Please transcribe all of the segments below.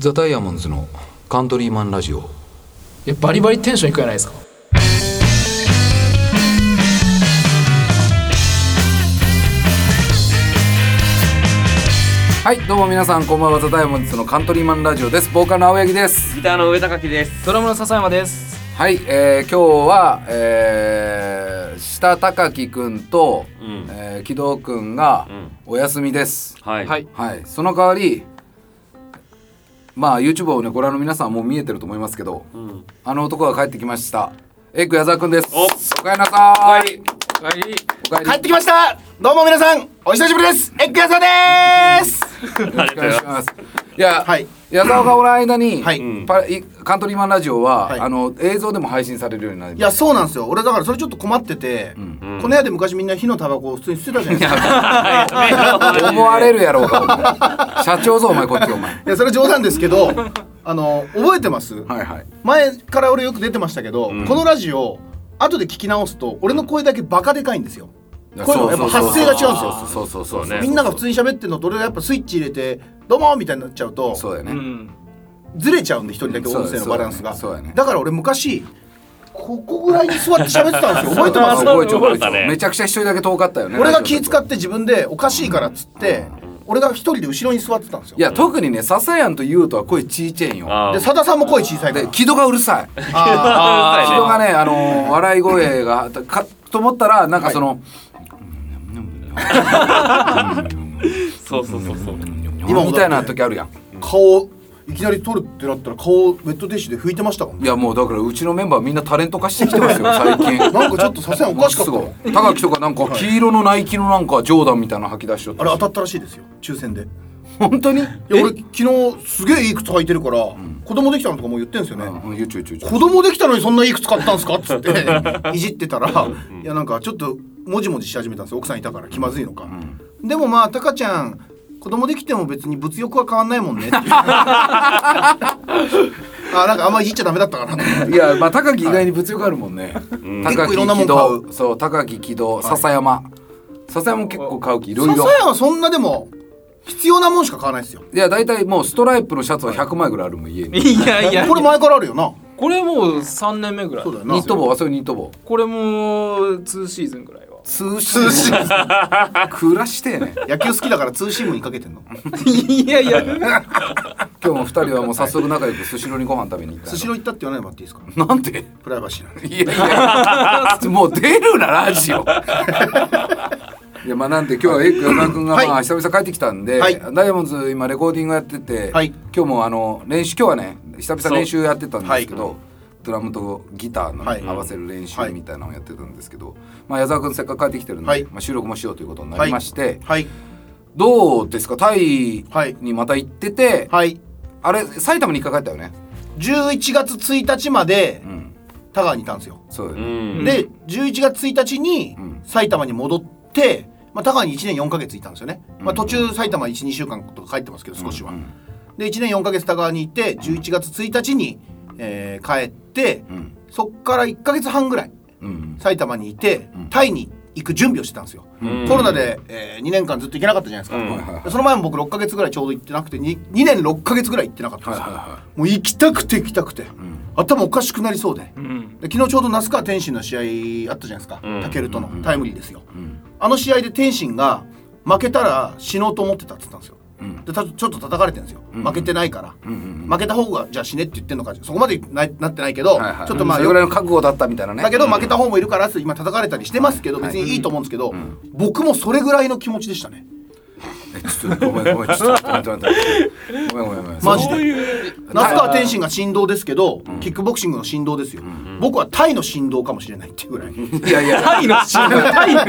ザ・ダイヤモンドズのカントリーマンラジオ。いやバリバリテンションいくじゃないですか？はいどうも皆さんこんばんはザ・ダイヤモンドズのカントリーマンラジオです。ボーカルの青柳です。ギターの上高木です。ドラムの笹山です。はい、えー、今日は、えー、下高木くんと、うん。えー、木戸くんがうん。お休みです、はい。はい。はいその代わりまあ YouTube をねご覧の皆さんはもう見えてると思いますけどうん。あの男が帰ってきました。エッグ矢沢くんです。お。おかえりなさい。はいおかえり。帰ってきました。どうも皆さんお久しぶりです。エッグヤサです。よろしくお願いします。いや、はい矢沢がおらん間に、はい。パいカントリーマンラジオは、はい。あの映像でも配信されるようになりいやそうなんですよ。俺だからそれちょっと困ってて、うん。この部屋で昔みんな火のタバコを普通に吸ってたじゃないですか。た。思われるやろうが、お前 社長ぞお前こっちお前。いやそれ冗談ですけどあの覚えてます、はいはい。前から俺よく出てましたけど、うん。このラジオ後で聞き直すと俺の声だけバカでかいんですよ。声のやっぱ発声が違うんですよ。そうそうそうそうねみんなが普通に喋ってるのと俺がやっぱスイッチ入れて「どうも」みたいになっちゃうとそうだよね。うんずれちゃうんで一人だけ音声のバランスが。そうだね。だねだから俺昔ここぐらいに座って喋ってたんですよ。覚えてます？覚えてる覚えてる覚えたねめちゃくちゃ一人だけ遠かったよね。俺が気使っって自分でおかしいからっつって俺が一人で後ろに座ってたんですよ。いや特にね笹谷と優斗は声ちいちゃいんよ。あでさださんも声小さいから。で木戸がうるさい。あ木戸がねあの笑い声がかと思ったらなんかその。そうそうそうそう。今もみたいな時あるやん。ー顔いきなり撮るってなったら顔ウェットティッシュで拭いてましたもんいやもうだからうちのメンバーみんなタレント化してきてますよ最近。なんかちょっとさすがにおかしかった。すごのい高木とかなんか黄色のナイキのなんかジョーダンみたいなの履き出しちゃってあれ当たったらしいですよ抽選で。い本当に？いや俺昨日すげえいい靴履いてるから、子供できたのとかもう言ってんすよね、うん言うちゅうちゅうちゅう。子供できたのにそんないい靴買ったんすか？っつって。いじってたら、いやなんかちょっともじもじし始めたんですよ。奥さんいたから気まずいのか、でもまあタカちゃん子供できても別に物欲は変わんないもんねっていう。あなんかあんまりいじっちゃダメだったかなと思って。いやまあ高木意外に物欲あるもんね、ん高木結構いろんなも木ん買う。戸そう高木木戸笹山。笹山も結構買う気いろいろ。笹谷はそんなでも必要なもんしか買わないですよ。いや大体もうストライプのシャツは100枚ぐらいあるもん家に。いやいやこれ前からあるよな。これもう3年目ぐらい。そうだよな。ニット帽？はそれニット帽。これも2シーズンぐらい。は通信。暮らしてえね。野球好きだからツーシームにかけてんの。いやいや。今日も二人はもう早速仲良くスシローにご飯食べに行ったスシロー行ったって言わないでもらっていいですか？なんで？プライバシーなんで。いやいや。もう出るなラジオ。いやまあなんで今日はエッグ矢沢君がまあはい久々帰ってきたんで、はい。ダイヤモンドズ今レコーディングやってて、はい。今日もあの練習今日はね久々練習やってたんですけど、はいドラムとギターのね、はい。合わせる練習はい。みたいなのをやってたんですけど、まあ矢沢君せっかく帰ってきてるんで、はい。まあ、収録もしようということになりまして、はい。どうですか？タイはい。にまた行ってて、はい。あれ埼玉に1回帰ったよね？11月1日までうん。田川にいたんですよ。そうね、ん。で11月1日にうん。埼玉に戻って、まあ、田川に1年4ヶ月いたんですよね、まあ、うん途中埼玉12週間とか帰ってますけど少しは、うんで1年4ヶ月田川にいて11月1日に、えー帰ってうん。そっから1ヶ月半ぐらいうん。埼玉にいて、うん。タイに行く準備をしてたんですよ、うん。コロナで、え2年間ずっと行けなかったじゃないですか、その前も僕6ヶ月ぐらいちょうど行ってなくて 2, 2年6ヶ月ぐらい行ってなかったんですよ、はいはいはもう行きたくて行きたくて、ん。頭おかしくなりそうで。うん。で昨日ちょうど那須川天心の試合あったじゃないですか。うん。タケルとのタイムリーですよ、うんあの試合で天心が負けたら死のうと思ってたって言ったんですよ。うんでたちょっと叩かれてるんですよ、うん負けてないから、うんうん負けた方がじゃあ死ねって言ってんのかそこまでななってないけど、はいはいちょっとまあそれぐらいの覚悟だったみたいなね。だけど負けた方もいるから今叩かれたりしてますけど別にいいと思うんですけど、ん。僕もそれぐらいの気持ちでしたね。えちょっとごめんごめんちょっと待って待って待って。ごめんごめんごめん。マジで。那須川天心が振動ですけど、キックボクシングの振動ですよ、僕はタイの振動かもしれないっていうぐらい。いやいや。タイのチームタイの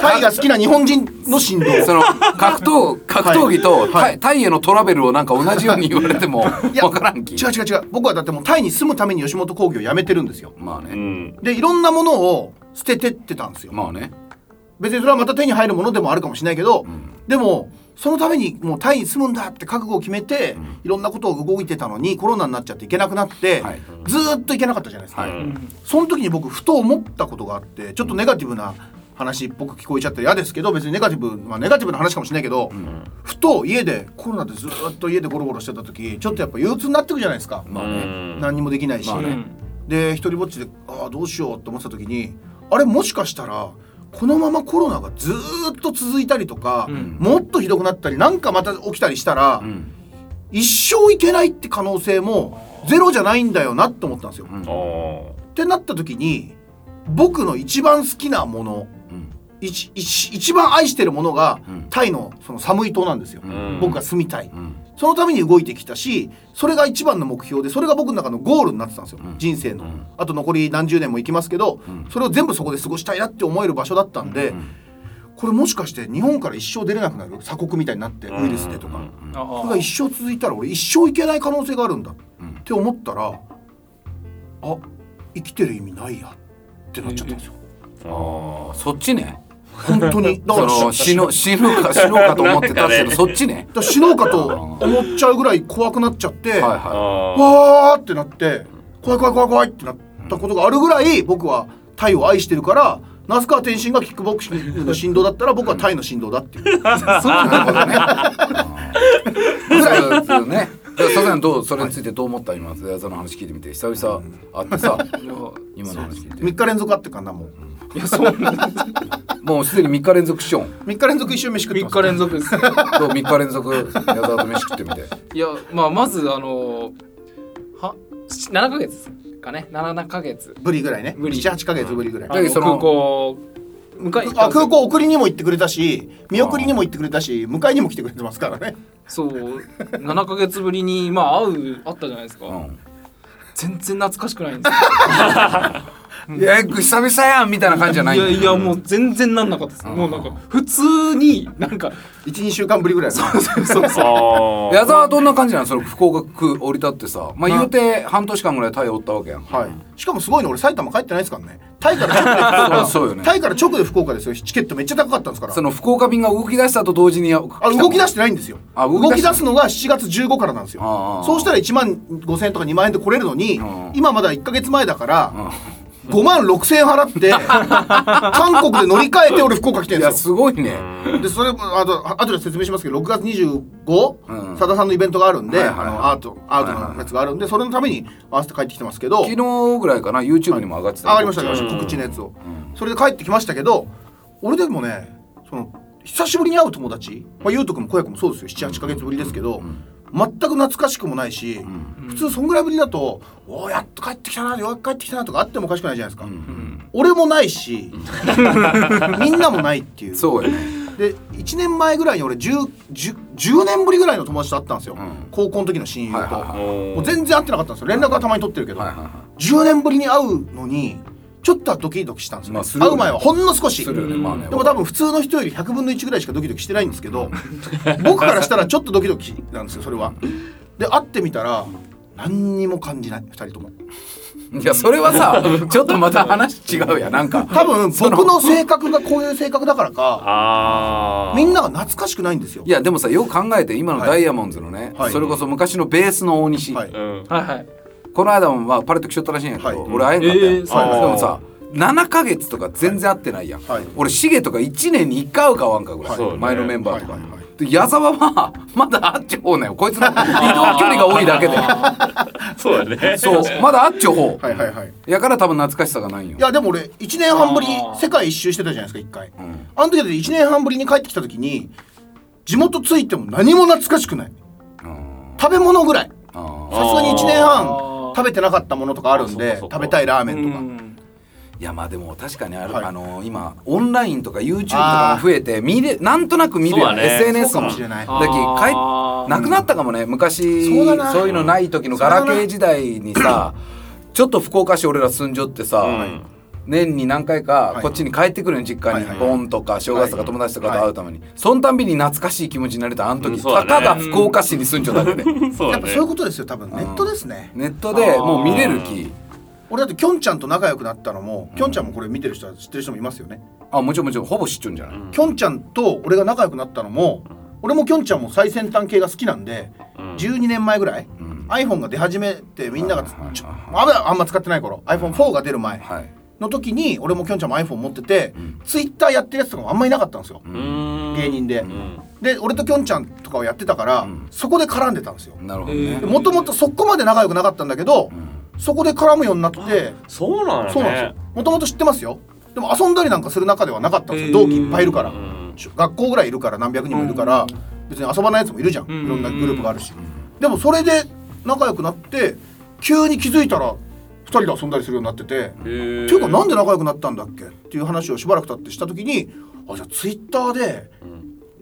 タイが好きな日本人の振動。その格闘格闘技とはい。タイタイへのトラベルをなんか同じように言われてもいやわからんき。違う違う違う。僕はだってもうタイに住むために吉本興業を辞めてるんですよ。まあね。うん。でいろんなものを捨ててってたんですよ。まあね。別にそれはまた手に入るものでもあるかもしれないけど、でもそのためにもうタイに住むんだって覚悟を決めて、いろんなことを動いてたのにコロナになっちゃって行けなくなって、はい。ずーっと行けなかったじゃないですか、はい。その時に僕ふと思ったことがあってちょっとネガティブな話っぽく聞こえちゃったら嫌ですけど別にネガティブまあネガティブな話かもしれないけど、ふと家でコロナでずっと家でゴロゴロしてた時ちょっとやっぱ憂鬱になってくじゃないですか、まあね。何にもできないし、まあね。うんで一人ぼっちでああどうしようって思ってた時にあれもしかしたらこのままコロナがずーっと続いたりとか、うん。もっとひどくなったりなんかまた起きたりしたら、うん。一生いけないって可能性もゼロじゃないんだよなって思ったんですよ。うん。おってなった時に僕の一番好きなものうん。一番愛してるものが、うん。タイのその寒い島なんですよ、ん。僕が住みたい、うんそのために動いてきたしそれが一番の目標でそれが僕の中のゴールになってたんですよ、うん。人生の、うん。あと残り何十年も行きますけど、うん。それを全部そこで過ごしたいなって思える場所だったんで、うんこれもしかして日本から一生出れなくなる？鎖国みたいになってウイルスでとか、うんあこれが一生続いたら俺一生行けない可能性があるんだ。っうん。て思ったらあ生きてる意味ないやってなっちゃったんですよ。ああそっちね本当に。だかそらの死の死ぬか死のうかと思ってたっていうのそっちね。死のうかと思っちゃうぐらい怖くなっちゃって、はいはあわーってなって怖い怖い怖い怖いってなったことがあるぐらい僕はタイを愛してるから那須川天心がキックボクシングの振動だったら僕はタイの振動だっていう。い そうなるほどね。そうね。でささんどうそれについてどう思った今矢沢の話聞いてみて。久々会ってさ今の話聞いて。3日連続あってかなもう。いやそうもうすでに3日連続ショーン3日連続一緒に飯食って3ます日連続です。どう？3日連続？矢沢と飯食ってみて。いやまあまずあのは7ヶ月かね。7ヶ月。ぶりぐらいね。ぶり。78ヶ月ぶりぐらい。その空港迎えに来たあんですよ空港送りにも行ってくれたし見送りにも行ってくれたし迎えにも来てくれてますからね。そう7ヶ月ぶりにまあ会う会ったじゃないですか、うん。全然懐かしくないんです いや久々やんみたいな感じじゃないよ。いやいやうもう全然なんなかったです、うん。もうなんか普通になんか12週間ぶりぐらいだねそうそうそう。あ矢沢はどんな感じなのその福岡空降り立ってさ。まあ言うて半年間ぐらいタイおったわけやん。はい。しかもすごいの俺埼玉帰ってないですからね。タイから直で福岡そうよね。タイから直で福岡ですよ。チケットめっちゃ高かったんですから。その福岡便が動き出したと同時にああ動き出してないんですよ。あ動き出すのが7月15からなんですよ。そうしたら1万5000円とか2万円で来れるのにうん。今まだ1か月前だからうん5万6000円払って韓国で乗り換えて俺福岡来ていやるんですよ。すごいね。でそれもあとあ後で説明しますけど6月25うん。さださんのイベントがあるんではいはいはい。あのアートアートのやつがあるんでそれのために合わせて帰ってきてますけど。昨日ぐらいかな？YouTube にも上がってた。上がりました上がりました。うん。告知のやつを。それで帰ってきましたけど俺でもねその久しぶりに会う友達。まあ優斗君も小也君もそうですよ。78か月ぶりですけど全く懐かしくもないし普通そんぐらいぶりだと「おおやっと帰ってきたなようやく帰ってきたな」とかあってもおかしくないじゃないですか。俺もないし みんなもないっていう。そうよね。で1年前ぐらいに俺 10, 10, 10年ぶりぐらいの友達と会ったんですよ、うん。高校の時の親友と、はいはいはい。ーもう全然会ってなかったんですよ。連絡はたまに取ってるけど、はいはいはい。10年ぶりに会うのにちょっとはドキドキしたんですよ、まあすね。会う前はほんの少し。ね。まあね。でも多分普通の人より100分の1ぐらいしかドキドキしてないんですけど僕からしたらちょっとドキドキなんですよそれは。で会ってみたら何にも感じない2人とも。いやそれはさちょっとまた話違うやん。なんか多分僕の性格がこういう性格だからかみんなが懐かしくないんですよ。いやでもさよく考えて今のダイヤモンドのね、はい。それこそ昔のベースの大西、はい。うん。はいはいこの間もまあパレット来ちゃったらしいんやけど、はい。俺会えんかったやん、えーそうなんだでもさ7ヶ月とか全然会ってないやん、はい。俺シゲとか1年に1回会うか会わんかぐらい、そうね。前のメンバーとか、はいはいはい。で矢沢は まだあっちゅう方なんよ。こいつの移動距離が多いだけで。そうだね。そう。まだあっちゅう方、はいはいはい。やから多分懐かしさがないんよ。いやでも俺1年半ぶり世界一周してたじゃないですか1回。うん。あの時だって1年半ぶりに帰ってきた時に地元着いても何も懐かしくない。うん食べ物ぐらい。さすがに1年あ半ー食べてなかったものとかあるんで食べたいラーメンとか。うん。いやまあでも確かにある、はい。あの今オンラインとか YouTube とかも増えて見れなんとなく見るやん、そうだね。SNS かも。もしれない。だけど帰っあー。なくなったかもね。昔そういうのない時のガラケー時代にさちょっと福岡市俺ら住んじょってさ、うん年に何回かはい。こっちに帰ってくるの実家に。ボンとか正月とかはい友達とかと会うために。そのたんびに懐かしい気持ちになれたあの時。たかが福岡市に住んじょっただけでそうだね。やっぱそういうことですよ多分。ネットですね。ネットでもう見れる気。俺だってきょんちゃんと仲良くなったのもきょんちゃんもこれ見てる人は知ってる人もいますよね。あもちろんもちろんほぼ知っちゃうんじゃない、きょんちゃんと俺が仲良くなったのも俺もきょんちゃんも最先端系が好きなんでうん。12年前ぐらいうん。iPhone が出始めてみんながはいはいちょあんまあんま使ってない頃 iPhone4 が出る前。はいの時に俺もきょんちゃんも iPhone 持ってて、ツイッターやってるやつとかもあんまいなかったんですよ、うん。芸人で、うん。で俺ときょんちゃんとかをやってたから、そこで絡んでたんですよ。なるほどね。もともとそこまで仲良くなかったんだけど、そこで絡むようになってそうなのね。そうなんですよ。もともと知ってますよ。でも遊んだりなんかする中ではなかったんですよ。同期いっぱいいるから。うん。学校ぐらいいるから何百人もいるから別に遊ばないやつもいるじゃん。いうん。ろんなグループがあるし。でもそれで仲良くなって急に気づいたら2人で遊んだりするようになっててっていうかなんで仲良くなったんだっけ？っていう話をしばらく経ってした時にあじゃあツイッターで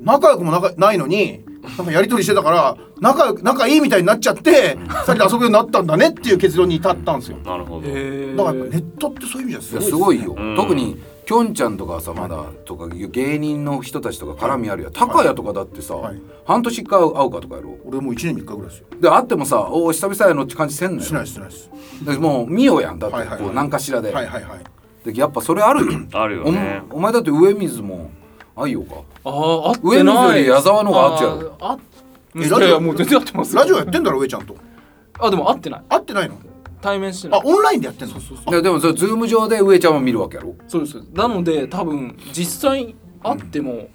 仲良くも仲ないのになんかやり取りしてたから仲良く仲いいみたいになっちゃって2人で遊ぶようになったんだねっていう結論に至ったんですよ。なるほど。へだからやっぱネットってそういう意味じゃすごいすごいよ、うん。特にきょんちゃんとかさまだとか芸人の人たちとか絡みあるや高谷とかだってさ、はい。半年一回会うかとかやろ俺もう1年に1回ぐらいですよ。で会ってもさ「おお久々やの」って感じせんのよ。しないですしないです。でもう見よやんだって。はいはいはい。こう何かしらで,、はいはいはい。でやっぱそれあるよ。あるよね。おお前だって上水も愛よか。ああ合って上ない。水より矢沢の方が合っちゃうああえラジオいやいやもう全然合ってますよ。ラジオやってんだろ上ちゃんと。あでも合ってない。会ってないの？対面してない。あオンラインでやってんの？ででもそれズーム上で上ちゃんは見るわけやろ。そうです。なので多分実際会っても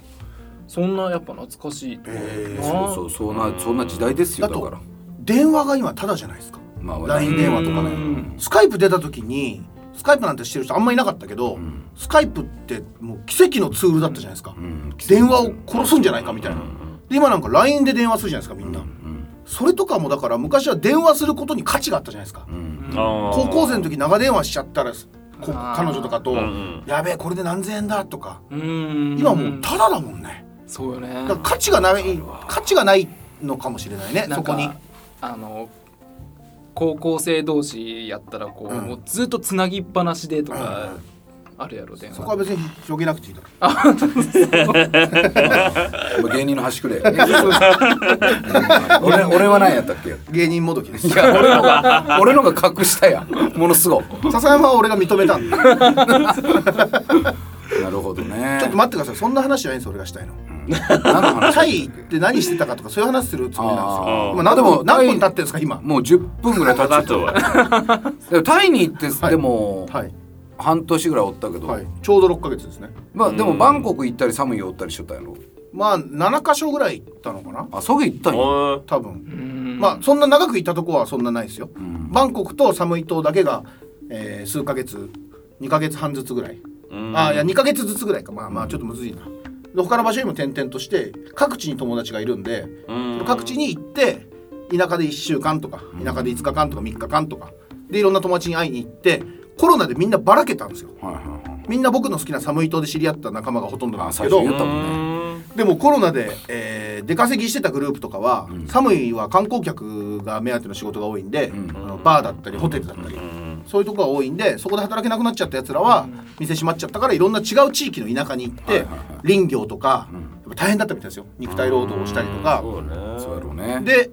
そんなやっぱ懐かしい。とかへーなそうそうそんなそんな時代ですよだから。電話が今タダじゃないですか。まあ LINE 電話とかうねん。スカイプ出た時にスカイプなんてしてる人あんまいなかったけど、スカイプってもう奇跡のツールだったじゃないですか、ん。電話を殺すんじゃないかみたいな、で今なんか LINE で電話するじゃないですかみんな、それとかもだから昔は電話することに価値があったじゃないですか、高高校生の時長電話しちゃったら彼女とかと、うんうん。やべえこれで何千円だとか、うん。今もうタダだもんね。そうよね。価値がない価値がないのかもしれないねそこに。あの高校生同士やったらこう,、うん。もうずっとつなぎっぱなしでとかうんあるやろ電話。そこは別に広げなくていいだろまあ 芸人の端くれ 俺俺は何やったっけ？い芸人もどきです。や俺のが俺のが隠したやん。ものすごい。笹山は俺が認めたんで。なるほどね。ちょっと待ってください。そんな話じゃないんです俺がしたいの。何の話？タイって何してたかとかそういう話するつもりなんですあよでも何分経ってんですか今。もう10分ぐらい経っちゃっただとは。でもタイに行ってはい。でもはい半年ぐらいおったけど、はい。ちょうど6ヶ月ですね。まあでもバンコク行ったり寒いよおったりしとったやろ？まあ7箇所ぐらい行ったのかな。あそげ行ったんや？多分。うん。まあそんな長く行ったとこはそんなないですよ。ん。バンコクとサムイ島だけが、えー数ヶ月2ヶ月半ずつぐらい。うん。あいや2ヶ月ずつぐらいか。まあまあちょっとむずいな。で他の場所にも転々として各地に友達がいるんでうん。各地に行って田舎で1週間とか田舎で5日間とか3日間とか。でいろんな友達に会いに行ってコロナでみんなばらけたんですよ。はいはいはい。みんな僕の好きなサムイ島で知り合った仲間がほとんどなんですけあどね。でもコロナで、えー出稼ぎしてたグループとかは、サムイは観光客が目当ての仕事が多いんで、あのバーだったりホテルだったり、そういうとこが多いんでそこで働けなくなっちゃったやつらは、店閉まっちゃったからいろんな違う地域の田舎に行って、林業とか、やっぱ大変だったみたいですよ。肉体労働をしたりとか、そうね。で、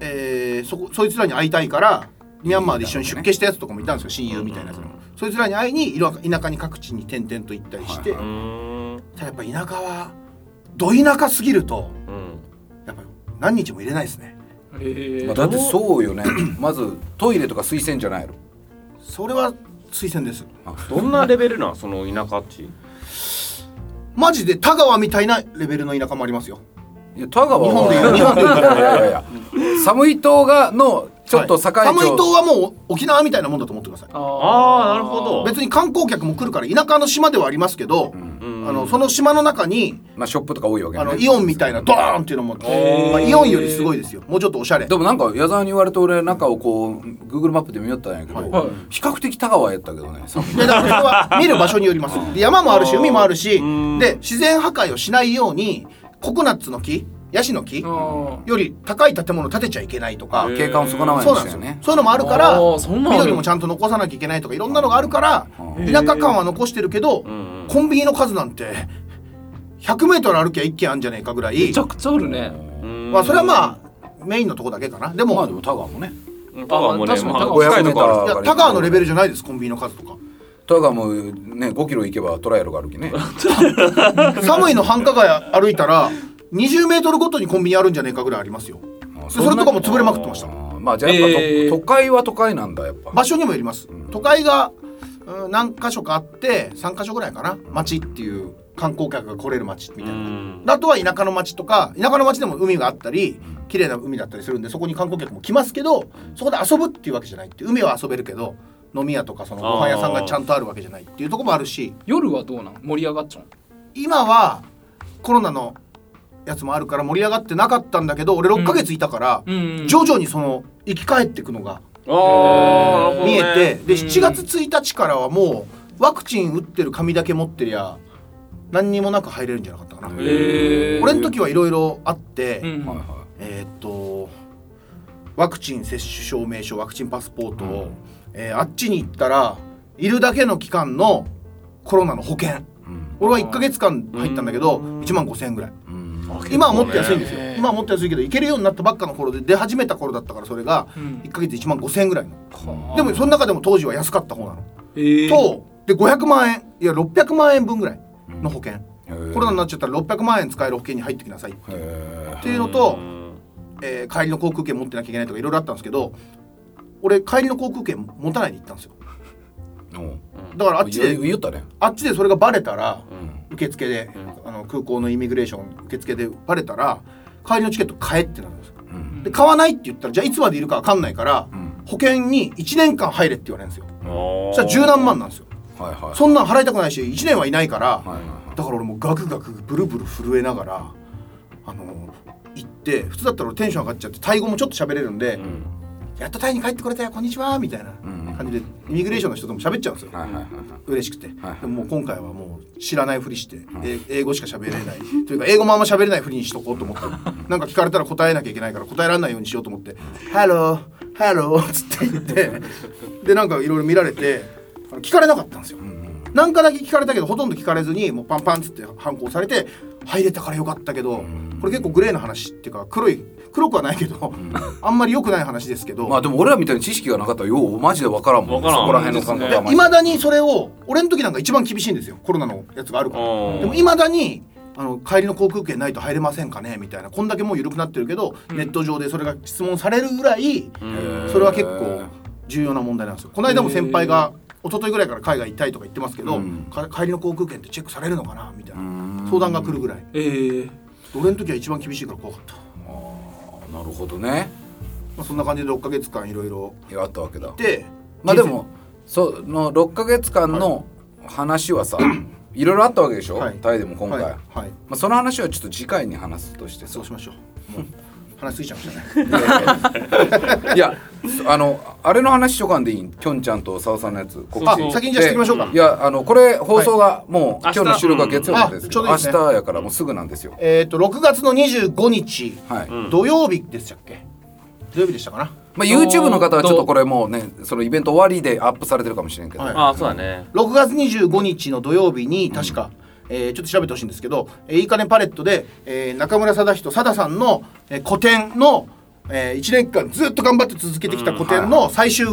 えーそこそいつらに会いたいからミャンマーで一緒に出家したやつとかもいたんですよ。親友みたいなやつの、そいつらに会いにいろ田舎に各地に転々と行ったりして、ただやっぱ田舎はど田舎すぎるとうん。やっぱ何日も入れないですね。まあ、だってそうよね。まずトイレとか水洗じゃないの。それは推薦です。どんなレベルなん？その田舎っち。マジで田川みたいなレベルの田舎もありますよ。いや田川日本で言う日本で言ういやいやいや。寒い島がのちょっと境はい寒い島町はもう沖縄みたいなもんだと思ってください。ああなるほど。別に観光客も来るから田舎の島ではありますけど、うん。あのその島の中にまあショップとか多いわけね。あのイオンみたいなドーンっていうのも、まあ、イオンよりすごいですよ。もうちょっとおしゃれ。でもなんか矢沢に言われて俺中をこう Google マップで見よったんやけど、はい。比較的田川やったけどね 寒い。いやだからそれは見る場所によります。で山もあるし海もあるしん。で自然破壊をしないようにココナッツの木ヤシの木あより高い建物建てちゃいけないとか景観を損なわないそうなんですよね。そういうのもあるから緑もちゃんと残さなきゃいけないとかいろんなのがあるからうん田舎感は残してるけどんコンビニの数なんて 100m 歩きゃ1軒あるんじゃねえかぐらい。めちゃくちゃあるね。まあそれはまあメインのとこだけかな。でもまあでも田川もね。田川もね確かにまあ田川近いとこある。いや田川のレベルじゃないですコンビニの数とか。田川もね5キロ行けばトライアルがあるきね。寒いの繁華街歩いたら20メートルごとにコンビニあるんじゃねえかぐらいありますよ。それとかも潰れまくってました。まあじゃあやっぱ、えー。都会は都会なんだやっぱ。場所にもよります。都会がうん何箇所かあって3箇所ぐらいかな。町っていう観光客が来れる町みたいな。うん。あとは田舎の町とか田舎の町でも海があったり綺麗な海だったりするんでそこに観光客も来ますけどそこで遊ぶっていうわけじゃないって海は遊べるけど飲み屋とかそのご飯屋さんがちゃんとあるわけじゃないっていうところもあるし。夜はどうなん盛り上がっちゃうの？今はコロナのやつもあるから盛り上がってなかったんだけど俺6ヶ月いたから、うん。徐々にその生き返っていくのが見えて、でうん。7月1日からはもうワクチン打ってる紙だけ持ってりゃ何にもなく入れるんじゃなかったかな。俺の時はいろいろあって、えーっとワクチン接種証明書ワクチンパスポートを、えーあっちに行ったらいるだけの期間のコロナの保険。俺は1ヶ月間入ったんだけどうん。1万5,000円ぐらい。うん今はもっと安いんですよ。今はもっと安いけど行けるようになったばっかの頃で出始めた頃だったからそれがうん。1ヶ月1万5,000円ぐらいの。はあ。でもその中でも当時は安かった方なの。えーとで500万円いや600万円分ぐらいの保険。コロナになっちゃったら600万円使える保険に入ってきなさい。っへていうのとうんえー帰りの航空券持ってなきゃいけないとかいろいろあったんですけど俺帰りの航空券持たないで行ったんですよ。だからあっちで言言ったね。あっちでそれがバレたらうん受付でうあの空港のイミグレーション受付でバレたら帰りのチケット買えってなるんですよ。うん。で買わないって言ったらじゃあいつまでいるか分かんないからうん。保険に1年間入れって言われるんですよ。そしたら十何万なんですよ。はいはい。そんなん払いたくないし1年はいないからはいはいはい。だから俺もうガクガクブルブル震えながらあの行って普通だったら俺テンション上がっちゃってタイ語もちょっと喋れるんで、うん。やっとタイに帰ってこれたよこんにちはみたいな。うん感じでイミグレーションの人とも喋っちゃうんですよ。はいはいはい嬉しくて、はいでももう今回はもう知らないふりして、え英語しか喋れない。というか英語もあんま喋れないふりにしとこうと思って。なんか聞かれたら答えなきゃいけないから答えられないようにしようと思って「Hello hello」っつって言って。でなんかいろいろ見られて聞かれなかったんですよ。なんかだけ聞かれたけどほとんど聞かれずにもうパンパンっつって反抗されて入れたからよかったけどこれ結構グレーな話っていうか黒い黒くはないけどあんまり良くない話ですけど。まあでも俺らみたいに知識がなかったらようマジで分からんもん。分からん。そこら辺の感覚はいまだにそれを俺の時なんか一番厳しいんですよ。コロナのやつがあるから。うん。でもいまだにあの帰りの航空券ないと入れませんかね？みたいな。こんだけもう緩くなってるけど、ネット上でそれが質問されるぐらいうんそれは結構重要な問題なんですよ。この間も先輩が一昨日ぐらいから海外行きたいとか言ってますけど、うん。か帰りの航空券ってチェックされるのかな？みたいな。うん。相談が来るぐらい。えー。俺の時は一番厳しいから怖かった、なるほどね。まあ、そんな感じで6ヶ月間いろいろいやあったわけだ。でまあでもその6ヶ月間の話はさいろいろあったわけでしょ、はい。タイでも今回、はい、はい、まあ、その話はちょっと次回に話すとしてさ。そうしましょう 話しすぎちゃいましたね。いやあのあれの話しとかんでいいん？きょんちゃんとさおさんのやつ。告知あ先にじゃあしてきましょうか。いやあのこれ放送がもう、はい今日の収録は月曜日ですけど、明日やからもうすぐなんですよ。えっと6月の25日。土曜日でしたっけ？土曜日でしたかな？まあ、YouTube の方はちょっとこれもうねそのイベント終わりでアップされてるかもしれんけど、はい。ああそうだね。6月25日の土曜日に確か、えーちょっと調べてほしいんですけど「えーいいかねパレットで」えー中村貞人貞さんの、えー個展の、え1年間ずっと頑張って続けてきた個展の最終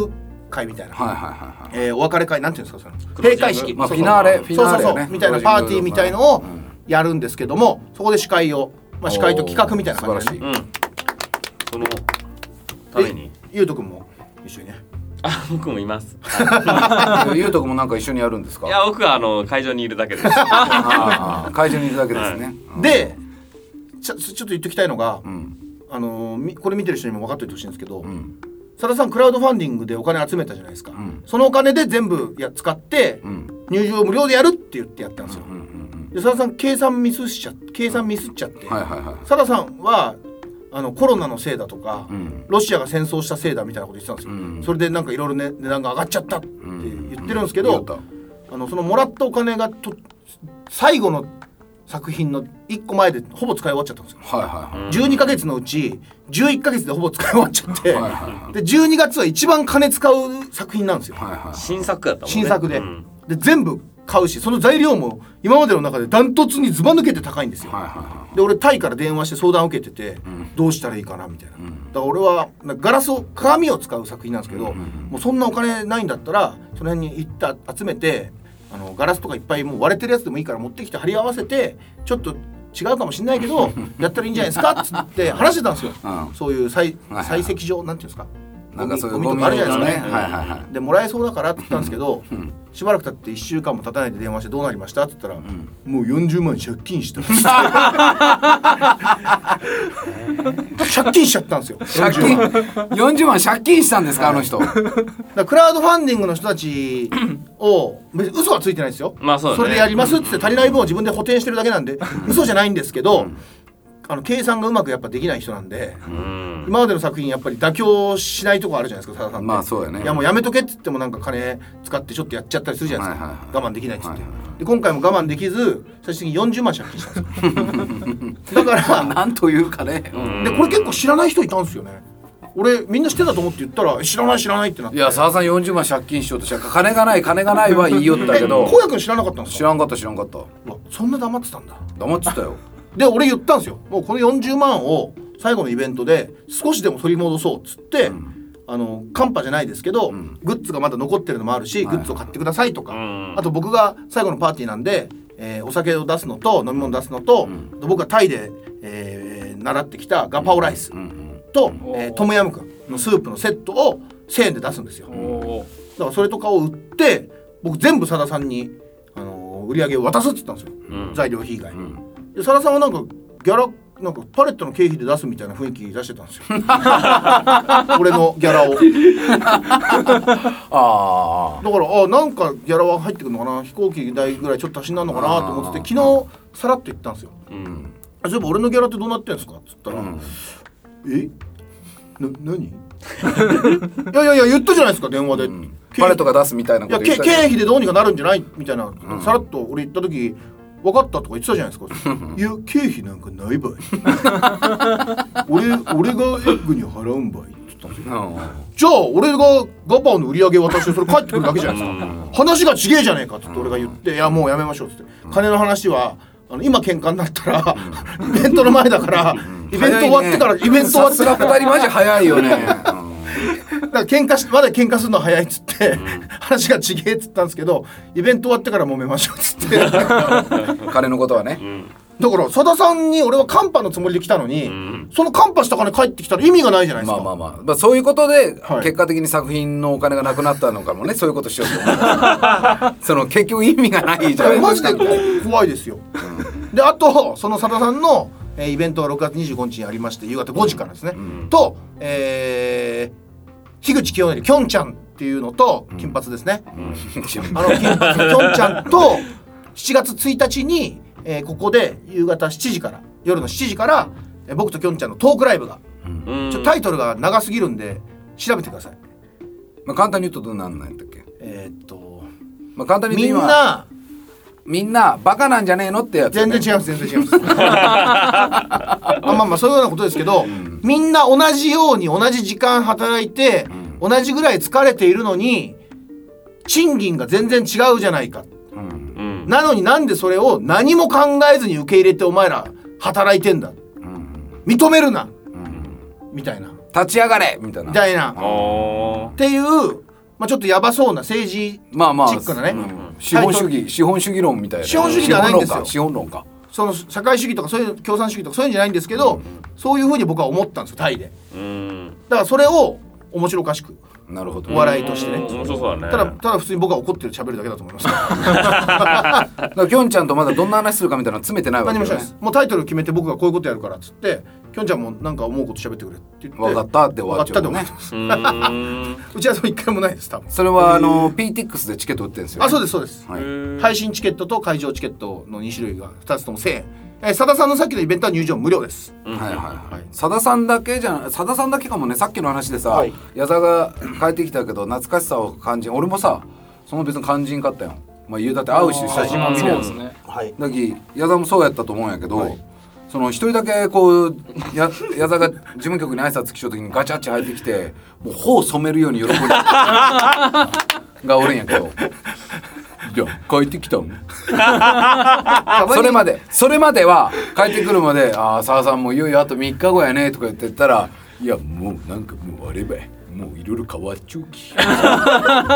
回みたいな、はいはいはいはい。えーお別れ会なんていうんですかその閉会式、フィナーレフィそうそうナーレよねそうみたいなパーティーみたいのをうん。やるんですけどもそこで司会を、まあ、司会と企画みたいな感じで、ね、うん。そのために？ゆうとくんも一緒にねあ僕もいます。ゆうとくんもなんか一緒にやるんですか？いや僕はあの会場にいるだけです。会場にいるだけですね、うん。でちょちょっと言っときたいのが、うん。あのこれ見てる人にも分かっておいてほしいんですけど、うん。佐田さんクラウドファンディングでお金集めたじゃないですか、ん。そのお金で全部や使ってうん。入場無料でやるって言ってやったんですよ、うんうんで佐田さん計算ミスしちゃ計算ミスっちゃって、うんはいはいはい。佐田さんはあのコロナのせいだとか、うん。ロシアが戦争したせいだみたいなこと言ってたんですよ、うん。それでなんかいろいろね値段が上がっちゃったって言ってるんですけど、あのそのもらったお金がと最後の作品の1個前でほぼ使い終わっちゃったんですよ。はいはいはい。12ヶ月のうち11ヶ月でほぼ使い終わっちゃって、はいはいはで12月は一番金使う作品なんですよ、はいはい新作だったもんね。新作で、うん。で全部買うしその材料も今までの中でダントツにずば抜けて高いんですよ、はいはいはで俺タイから電話して相談を受けてて、どうしたらいいかなみたいな、だから俺はガラスを鏡を使う作品なんですけど、もうそんなお金ないんだったらその辺に行って集めてあのガラスとかいっぱいもう割れてるやつでもいいから持ってきて貼り合わせてちょっと違うかもしれないけど やったらいいんじゃないですかっつって話してたんですよ、うん。そういう採石場なんていうんですか？なんかそういうゴミとかあるじゃないですかね。はいはいはいでもらえそうだからって言ったんですけど、ん。しばらく経って1週間も経たないで電話してどうなりましたって言ったら、もう40万借金した借金しちゃったんですよ。借金。40万。借金したんですかあの人。だクラウドファンディングの人たちを別に嘘はついてないですよ、まあそね。れでやりますって足りない分を自分で補填してるだけなんで嘘じゃないんですけど、あの計算がうまくやっぱできない人なんで、うん。今までの作品やっぱり妥協しないとこあるじゃないですか佐田さんって。まあそうやね。いやもうやめとけっつってもなんか金使ってちょっとやっちゃったりするじゃないですか、はいはいはい。我慢できないっつって、はいはいで今回も我慢できず最終的に40万借金したんですよ。だからなんというかね、うん。でこれ結構知らない人いたんですよね。俺みんな知ってたと思って言ったら知らない知らないってなって。いや澤さん40万借金しようとしたら金がない金がないは言いよったけど。えこうやくん知らなかったんですか？知らんかった知らんかった。そんな黙ってたんだ。黙ってたよで俺言ったんですよ。もうこの40万を最後のイベントで少しでも取り戻そうっつって、あのカンパじゃないですけど、ん。グッズがまだ残ってるのもあるし、はいグッズを買ってくださいとか、うん。あと僕が最後のパーティーなんで、えーお酒を出すのと飲み物出すのと、僕がタイで、えー習ってきたガパオライスうんうんと、えートムヤムクンのスープのセットを1000円で出すんですよ。だからそれとかを売って僕全部さださんに、あのー売り上げを渡すって言ったんですよ、うん。材料費以外に。んでさださんはなんかギャラなんかパレットの経費で出すみたいな雰囲気出してたんですよ。俺のギャラを。あだからあなんかギャラは入ってくるのかな？飛行機代ぐらいちょっと足しになるのかなと思ってて昨日さらっと言ったんですよ。うん。あそういえば俺のギャラってどうなってんですか？っつったら、あ、うん、え？な何？いやいやいや言ったじゃないですか電話で、うん。経パレットが出すみたいないこやけ経費でどうにかなるんじゃない？みたいな、さらっと俺言った時分かったとか言ってたじゃないですか。いや経費なんかないばい。俺俺がエッグに払うんばいって言ったんですよ。うんじゃあ俺がガパオの売り上げ渡してそれ返ってくるだけじゃないですか。話がちげえじゃねえかって俺が言って「いやもうやめましょう」っつって。金の話はあの今喧嘩になったらイベントの前だからイベント終わってからイベント終わってさすが二人マジ早いよね、だから喧嘩しまだ喧嘩するのは早いっつって、話がちげえっつったんですけどイベント終わってから揉めましょうっつって。だかうん金のことはね、らさださんに俺はカンパのつもりで来たのに、そのカンパした金返ってきたら意味がないじゃないですか、まあまあまあ、まあ、そういうことで、はい。結果的に作品のお金がなくなったのかもねそういうことしようと思う。その結局意味がないじゃないですかマジでこ怖いですよ、であとそのさださんの、えーイベントが6月25日にありまして夕方5時からですね、と、えー樋口清則きょんちゃんっていうのと金髪ですね、あの金髪のきょんちゃんと7月1日に、えーここで夕方7時から夜の7時から、えー僕ときょんちゃんのトークライブが、うん。ちょタイトルが長すぎるんで調べてください。まあ、簡単に言うとどうなんなんだっけ、えーっとまあ、簡単にみ言うんなみんなバカなんじゃねえのってやつ、全然違います全然違います。あまあまあそういうようなことですけど、みんな同じように同じ時間働いて、同じぐらい疲れているのに賃金が全然違うじゃないか。うん。うんなのになんでそれを何も考えずに受け入れてお前ら働いてんだ。うん。認めるな。うん。みたいな。立ち上がれみたいな。みたいな。っあていう、まあ、ちょっとヤバそうな政治まあまあチックなね。うん資本主義資本主義論みたいな。資本主義じゃないんですよ。資本論か。その社会主義とかそういう共産主義とかそういうんじゃないんですけど、そういうふうに僕は思ったんですよタイで。だからそれを面白おかしく。なるほど。お笑いとしてね。面白そうだね。ただただ普通に僕は怒ってる喋るだけだと思います。だからきょんちゃんとまだどんな話するかみたいなの詰めてないわけ何もしないです。もうタイトル決めて僕がこういうことやるからっつってきょんちゃんもなんか思うこと喋ってくれって言って。分かったって終わっちゃう分かったで終うわっーんた打ち合わせも一回もないです多分。それはあの PTX でチケット売ってるんですよ、あそうですそうです、はい。配信チケットと会場チケットの2種類が2つとも1000円えーさださんのさっきのイベントは入場無料です。はいはいははい。いさださんだけじゃんさださんだけかもねさっきの話でさ、はい。矢沢が帰ってきたけど懐かしさを感じん俺もさその別に感じんかったよ。まあ言うだって会うし写真も見るやんそうですね。はい。だき矢沢もそうやったと思うんやけど、はい。その一人だけこうや 矢沢が事務局に挨拶来た時にガチャッチ入ってきてもう頬染めるように喜んで がおるんやけどいや帰ってきたんそれまで。それまでは帰ってくるまで「ああ澤さんもういよいよあと3日後やね」とか言ってたら「いやもうなんかもうあればい。もういろいろ変わっちゅうき。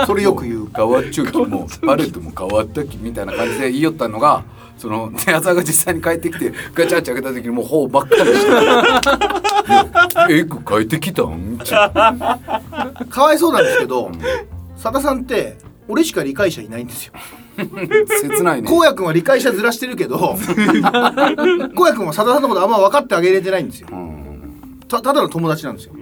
それよく言う変わっちゅうき。もうパレットも変わったき」みたいな感じで言いよったのがその矢沢が実際に帰ってきてガチャッチ開けた時にもう頬ばっかりしてエッグ変えてきたん？ちかわいそうなんですけどさださんって俺しか理解者いないんですよ。切ないね。こうやくんは理解者ずらしてるけど こうやくんはさださんのことあんま分かってあげれてないんですよ。うん。たただの友達なんですよ。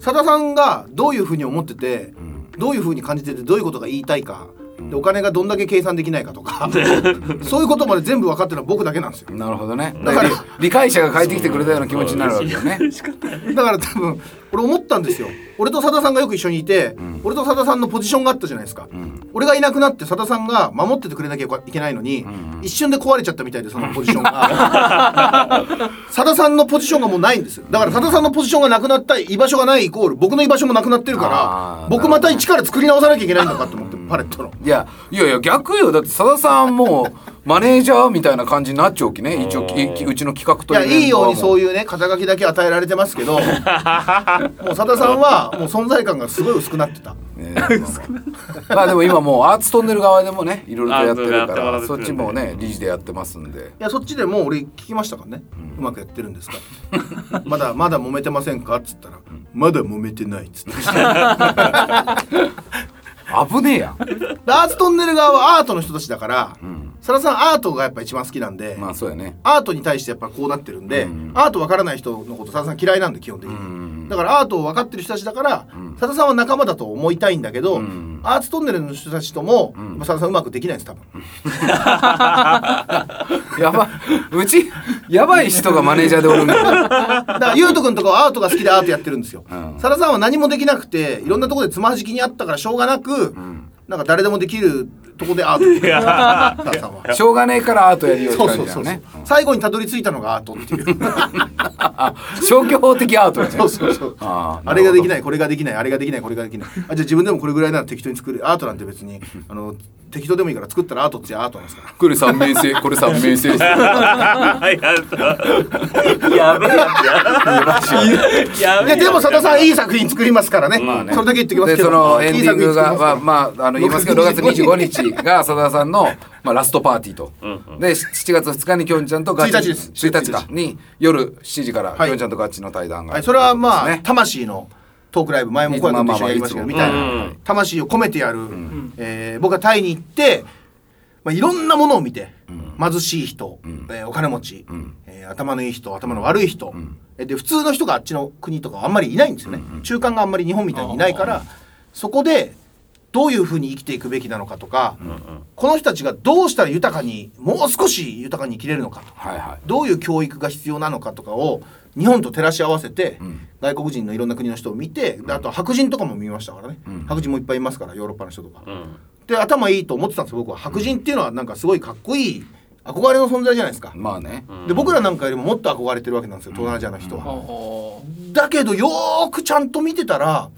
さださんがどういうふうに思っててどういうふうに感じててどういうことが言いたいかでお金がどんだけ計算できないかとか。そういうことまで全部分かってるのは僕だけなんですよ。なるほどね。だから理理解者が帰ってきてくれたような気持ちになるわけよね。だから多分俺思ったんですよ。俺とさださんがよく一緒にいて、俺とさださんのポジションがあったじゃないですか、俺がいなくなってさださんが守っててくれなきゃいけないのに、一瞬で壊れちゃったみたいでそのポジションが。さださんのポジションがもうないんですよ。だからさださんのポジションがなくなった居場所がないイコール僕の居場所もなくなってるかあらー僕また一から作り直さなきゃいけないのかと思ってパレットの。いやいやいや逆よ。だってさださんもマネージャーみたいな感じになっちゃうきね。一応うちの企画いやといういいようにそういういうね肩書きだけ与えられてますけど もうさださんはもう存在感がすごい薄くなってた。ねまあでも今もうアーツトンネル側でもねいろいろとやってるからそっちもね理事でやってますんで。いやそっちでもう俺聞きましたからね、うまくやってるんですか？まだまだ揉めてませんか？っつったら、まだ揉めてないっつって 危ねえや。アーツトンネル側はアートの人たちだからん。さださんアートがやっぱ一番好きなんで、まあそうやね。アートに対してやっぱこうなってるんで、うん。アートわからない人のことさださん嫌いなんで基本的に、ん。だからアートを分かってる人たちだからさだ、さんは仲間だと思いたいんだけど、ん。アーツトンネルの人たちともん。さだ、さんうまくできないです多分、やば。いうちやばい人がマネージャーでおるんだ。よ だからゆうとくんとかはアートが好きでアートやってるんですよ。うん。さんは何もできなくていろんなところでつまはじきにあったからしょうがなく、なんか誰でもできるとこでアートさださんはしょうがねえからアートやるよってそうそうそうそう、感じだよね最後にたどり着いたのがアートっていう。あ消去法的アートそうそうそう。あれができなないこれができないあれができないこれができない。あじゃあ自分でもこれぐらいなら適当に作る。アートなんて別にあの適当でもいいから作ったらアートってアートなんですから。これ三面性これ三面性です やべえやつや。やべえででも佐田さんいい作品作りますからね,、まあねそれだけ言ってきますでけど。そのエンディングがまあまああの言いますけど 6月25日がさださんのまあラストパーティーと。で7月2日にきょんちゃんとガチ1日です。1日かに夜7時からはい。きょんちゃんとガチの対談がはい、それはまあ、魂のトークライブ前も小山君と一緒にやりましたけど、みたいな、うん。魂を込めてやる、えー僕はタイに行って、まあ、いろんなものを見て、貧しい人、えーお金持ち、えー頭のいい人頭の悪い人、えで普通の人があっちの国とかはあんまりいないんですよね、中間があんまり日本みたいにいないからそこでどういうふうに生きていくべきなのかとか、この人たちがどうしたら豊かにもう少し豊かに生きれるのかとかはいはい。どういう教育が必要なのかとかを日本と照らし合わせて、ん。外国人のいろんな国の人を見てであとは白人とかも見ましたからね、白人もいっぱいいますからヨーロッパの人とか。うん。で頭いいと思ってたんですよ僕は。白人っていうのはなんかすごいかっこいい憧れの存在じゃないですか。まあね。で僕らなんかよりももっと憧れてるわけなんですよ東南アジアの人は。あだけどよーくちゃんと見てたら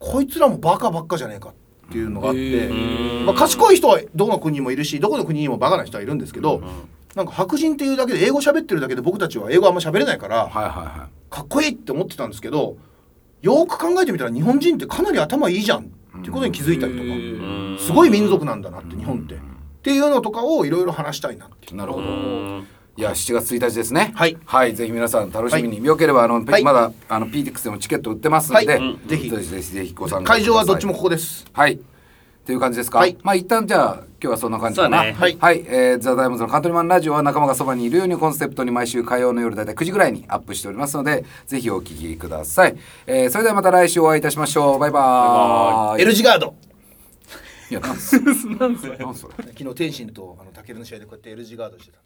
こいつらもバカばっかじゃねえかっていうのがあって、へまあ、賢い人はどの国にもいるしどこの国にもバカな人はいるんですけど、なんか白人っていうだけで英語喋ってるだけで僕たちは英語あんま喋れないから、はいはいはかっこいいって思ってたんですけどよく考えてみたら日本人ってかなり頭いいじゃんっていうことに気づいたりとか、うんすごい民族なんだなって日本って。っていうのとかをいろいろ話したいなって。いう。いなるほど。うんいや7月1日ですね。はい。はいぜひ皆さん楽しみによければあのはい。まだあの PTX でもチケット売ってますんではい。ぜひ。ぜひぜひぜひご参加会場はどっちもくださいここです。はい。っていう感じですか、はい。まあ一旦じゃあ今日はそんな感じかな。ね。はい。はい、えー、ザ・タイムズのカントリーマンラジオは仲間がそばにいるようにコンセプトに毎週火曜の夜だいたい9時ぐらいにアップしておりますのでぜひお聞きください、えー、それではまた来週お会いいたしましょう。バイバーイ。L 字ガードいやなんす なんそれ昨日天心とあのタケルの試合でこうやって L 字ガードしてた。